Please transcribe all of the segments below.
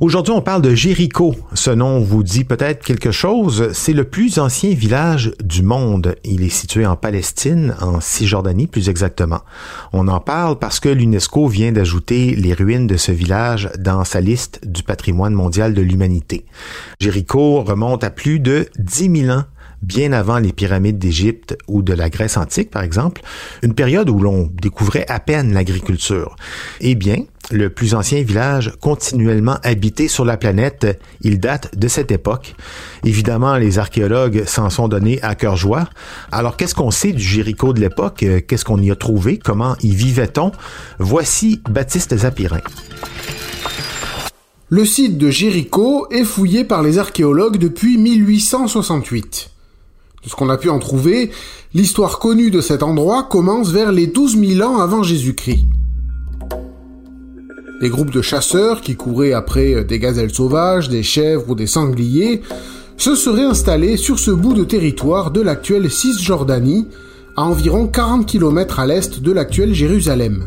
Aujourd'hui, on parle de Jéricho. Ce nom vous dit peut-être quelque chose. C'est le plus ancien village du monde. Il est situé en Palestine, en Cisjordanie plus exactement. On en parle parce que l'UNESCO vient d'ajouter les ruines de ce village dans sa liste du patrimoine mondial de l'humanité. Jéricho remonte à plus de 10 000 ans bien avant les pyramides d'Égypte ou de la Grèce antique, par exemple, une période où l'on découvrait à peine l'agriculture. Eh bien, le plus ancien village continuellement habité sur la planète, il date de cette époque. Évidemment, les archéologues s'en sont donnés à cœur joie. Alors, qu'est-ce qu'on sait du Jéricho de l'époque? Qu'est-ce qu'on y a trouvé? Comment y vivait-on? Voici Baptiste Zapirin. Le site de Jéricho est fouillé par les archéologues depuis 1868. De ce qu'on a pu en trouver, l'histoire connue de cet endroit commence vers les 12 000 ans avant Jésus-Christ. Des groupes de chasseurs qui couraient après des gazelles sauvages, des chèvres ou des sangliers se seraient installés sur ce bout de territoire de l'actuelle Cisjordanie, à environ 40 km à l'est de l'actuelle Jérusalem.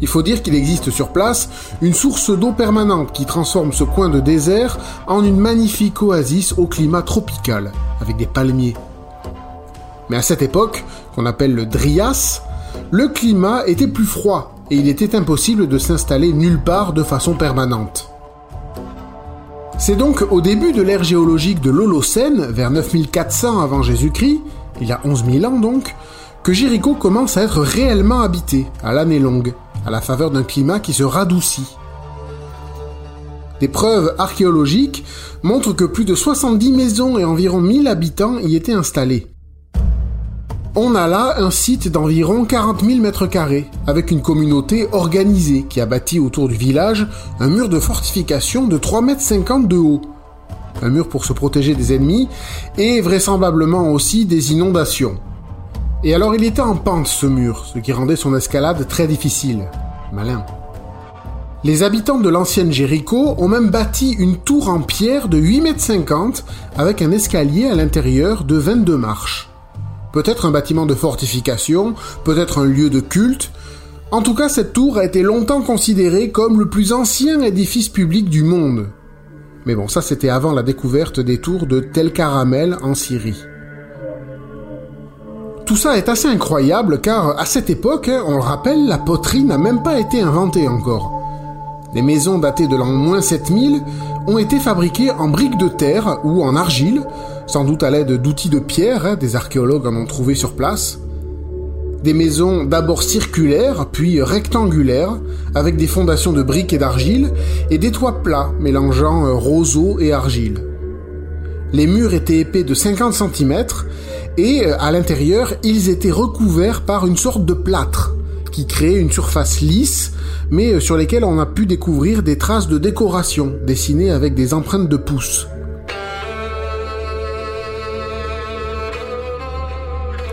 Il faut dire qu'il existe sur place une source d'eau permanente qui transforme ce coin de désert en une magnifique oasis au climat tropical, avec des palmiers. Mais à cette époque, qu'on appelle le Drias, le climat était plus froid et il était impossible de s'installer nulle part de façon permanente. C'est donc au début de l'ère géologique de l'Holocène, vers 9400 avant Jésus-Christ, il y a 11 000 ans donc, que Jéricho commence à être réellement habité, à l'année longue, à la faveur d'un climat qui se radoucit. Des preuves archéologiques montrent que plus de 70 maisons et environ 1000 habitants y étaient installés. On a là un site d'environ 40 000 mètres carrés, avec une communauté organisée qui a bâti autour du village un mur de fortification de 3,50 mètres de haut. Un mur pour se protéger des ennemis et vraisemblablement aussi des inondations. Et alors il était en pente ce mur, ce qui rendait son escalade très difficile. Malin. Les habitants de l'ancienne Jéricho ont même bâti une tour en pierre de 8,50 m avec un escalier à l'intérieur de 22 marches. Peut-être un bâtiment de fortification, peut-être un lieu de culte. En tout cas, cette tour a été longtemps considérée comme le plus ancien édifice public du monde. Mais bon, ça c'était avant la découverte des tours de Tel Caramel en Syrie. Tout ça est assez incroyable car à cette époque, hein, on le rappelle, la poterie n'a même pas été inventée encore. Les maisons datées de l'an moins 7000 ont été fabriquées en briques de terre ou en argile, sans doute à l'aide d'outils de pierre, hein, des archéologues en ont trouvé sur place. Des maisons d'abord circulaires, puis rectangulaires, avec des fondations de briques et d'argile, et des toits plats mélangeant euh, roseau et argile. Les murs étaient épais de 50 cm, et euh, à l'intérieur, ils étaient recouverts par une sorte de plâtre qui créait une surface lisse, mais euh, sur lesquelles on a pu découvrir des traces de décoration dessinées avec des empreintes de pouces.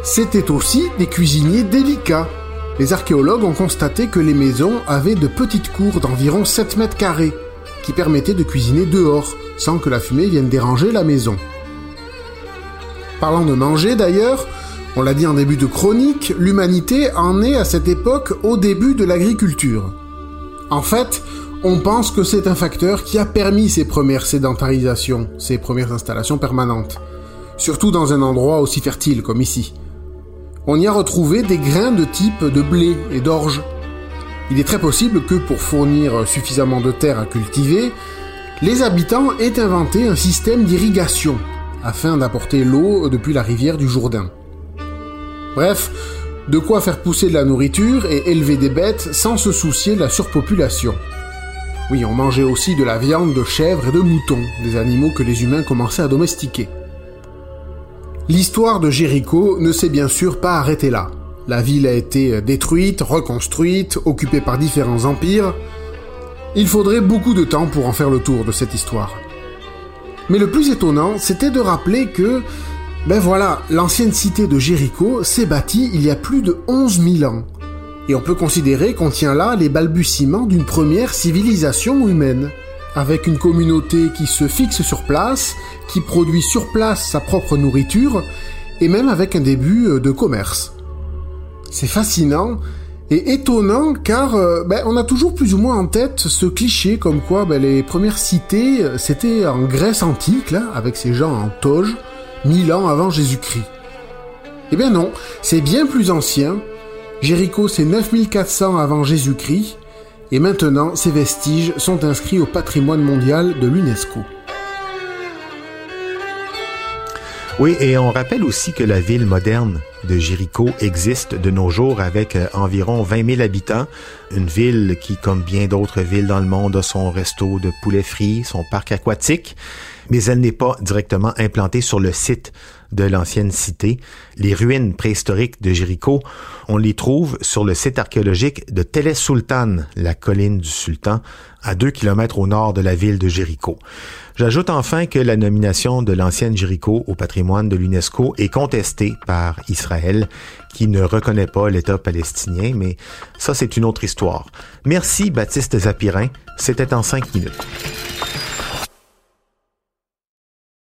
C'était aussi des cuisiniers délicats. Les archéologues ont constaté que les maisons avaient de petites cours d'environ 7 mètres carrés, qui permettaient de cuisiner dehors, sans que la fumée vienne déranger la maison. Parlant de manger d'ailleurs, on l'a dit en début de chronique, l'humanité en est à cette époque au début de l'agriculture. En fait, on pense que c'est un facteur qui a permis ces premières sédentarisations, ces premières installations permanentes, surtout dans un endroit aussi fertile comme ici on y a retrouvé des grains de type de blé et d'orge. Il est très possible que pour fournir suffisamment de terre à cultiver, les habitants aient inventé un système d'irrigation afin d'apporter l'eau depuis la rivière du Jourdain. Bref, de quoi faire pousser de la nourriture et élever des bêtes sans se soucier de la surpopulation. Oui, on mangeait aussi de la viande de chèvres et de moutons, des animaux que les humains commençaient à domestiquer. L'histoire de Jéricho ne s'est bien sûr pas arrêtée là. La ville a été détruite, reconstruite, occupée par différents empires. Il faudrait beaucoup de temps pour en faire le tour de cette histoire. Mais le plus étonnant, c'était de rappeler que, ben voilà, l'ancienne cité de Jéricho s'est bâtie il y a plus de 11 000 ans. Et on peut considérer qu'on tient là les balbutiements d'une première civilisation humaine. avec une communauté qui se fixe sur place, qui produit sur place sa propre nourriture, et même avec un début euh, de commerce. C'est fascinant et étonnant car euh, ben, on a toujours plus ou moins en tête ce cliché comme quoi ben, les premières cités euh, c'était en Grèce antique, là, avec ces gens en toge, mille ans avant Jésus-Christ. Eh bien non, c'est bien plus ancien. Jéricho c'est 9400 avant Jésus-Christ, et maintenant ces vestiges sont inscrits au patrimoine mondial de l'UNESCO. Oui, et on rappelle aussi que la ville moderne de Jéricho existe de nos jours avec euh, environ 20 000 habitants. Une ville qui, comme bien d'autres villes dans le monde, a son resto de poulet frit, son parc aquatique, mais elle n'est pas directement implantée sur le site de l'ancienne cité. Les ruines préhistoriques de Jéricho, on les trouve sur le site archéologique de Tele Sultan, la colline du sultan, à deux kilomètres au nord de la ville de Jéricho. J'ajoute enfin que la nomination de l'ancienne Jéricho au patrimoine de l'UNESCO est contestée par Israël, qui ne reconnaît pas l'État palestinien, mais ça c'est une autre histoire. Merci Baptiste Zapirin, c'était en cinq minutes.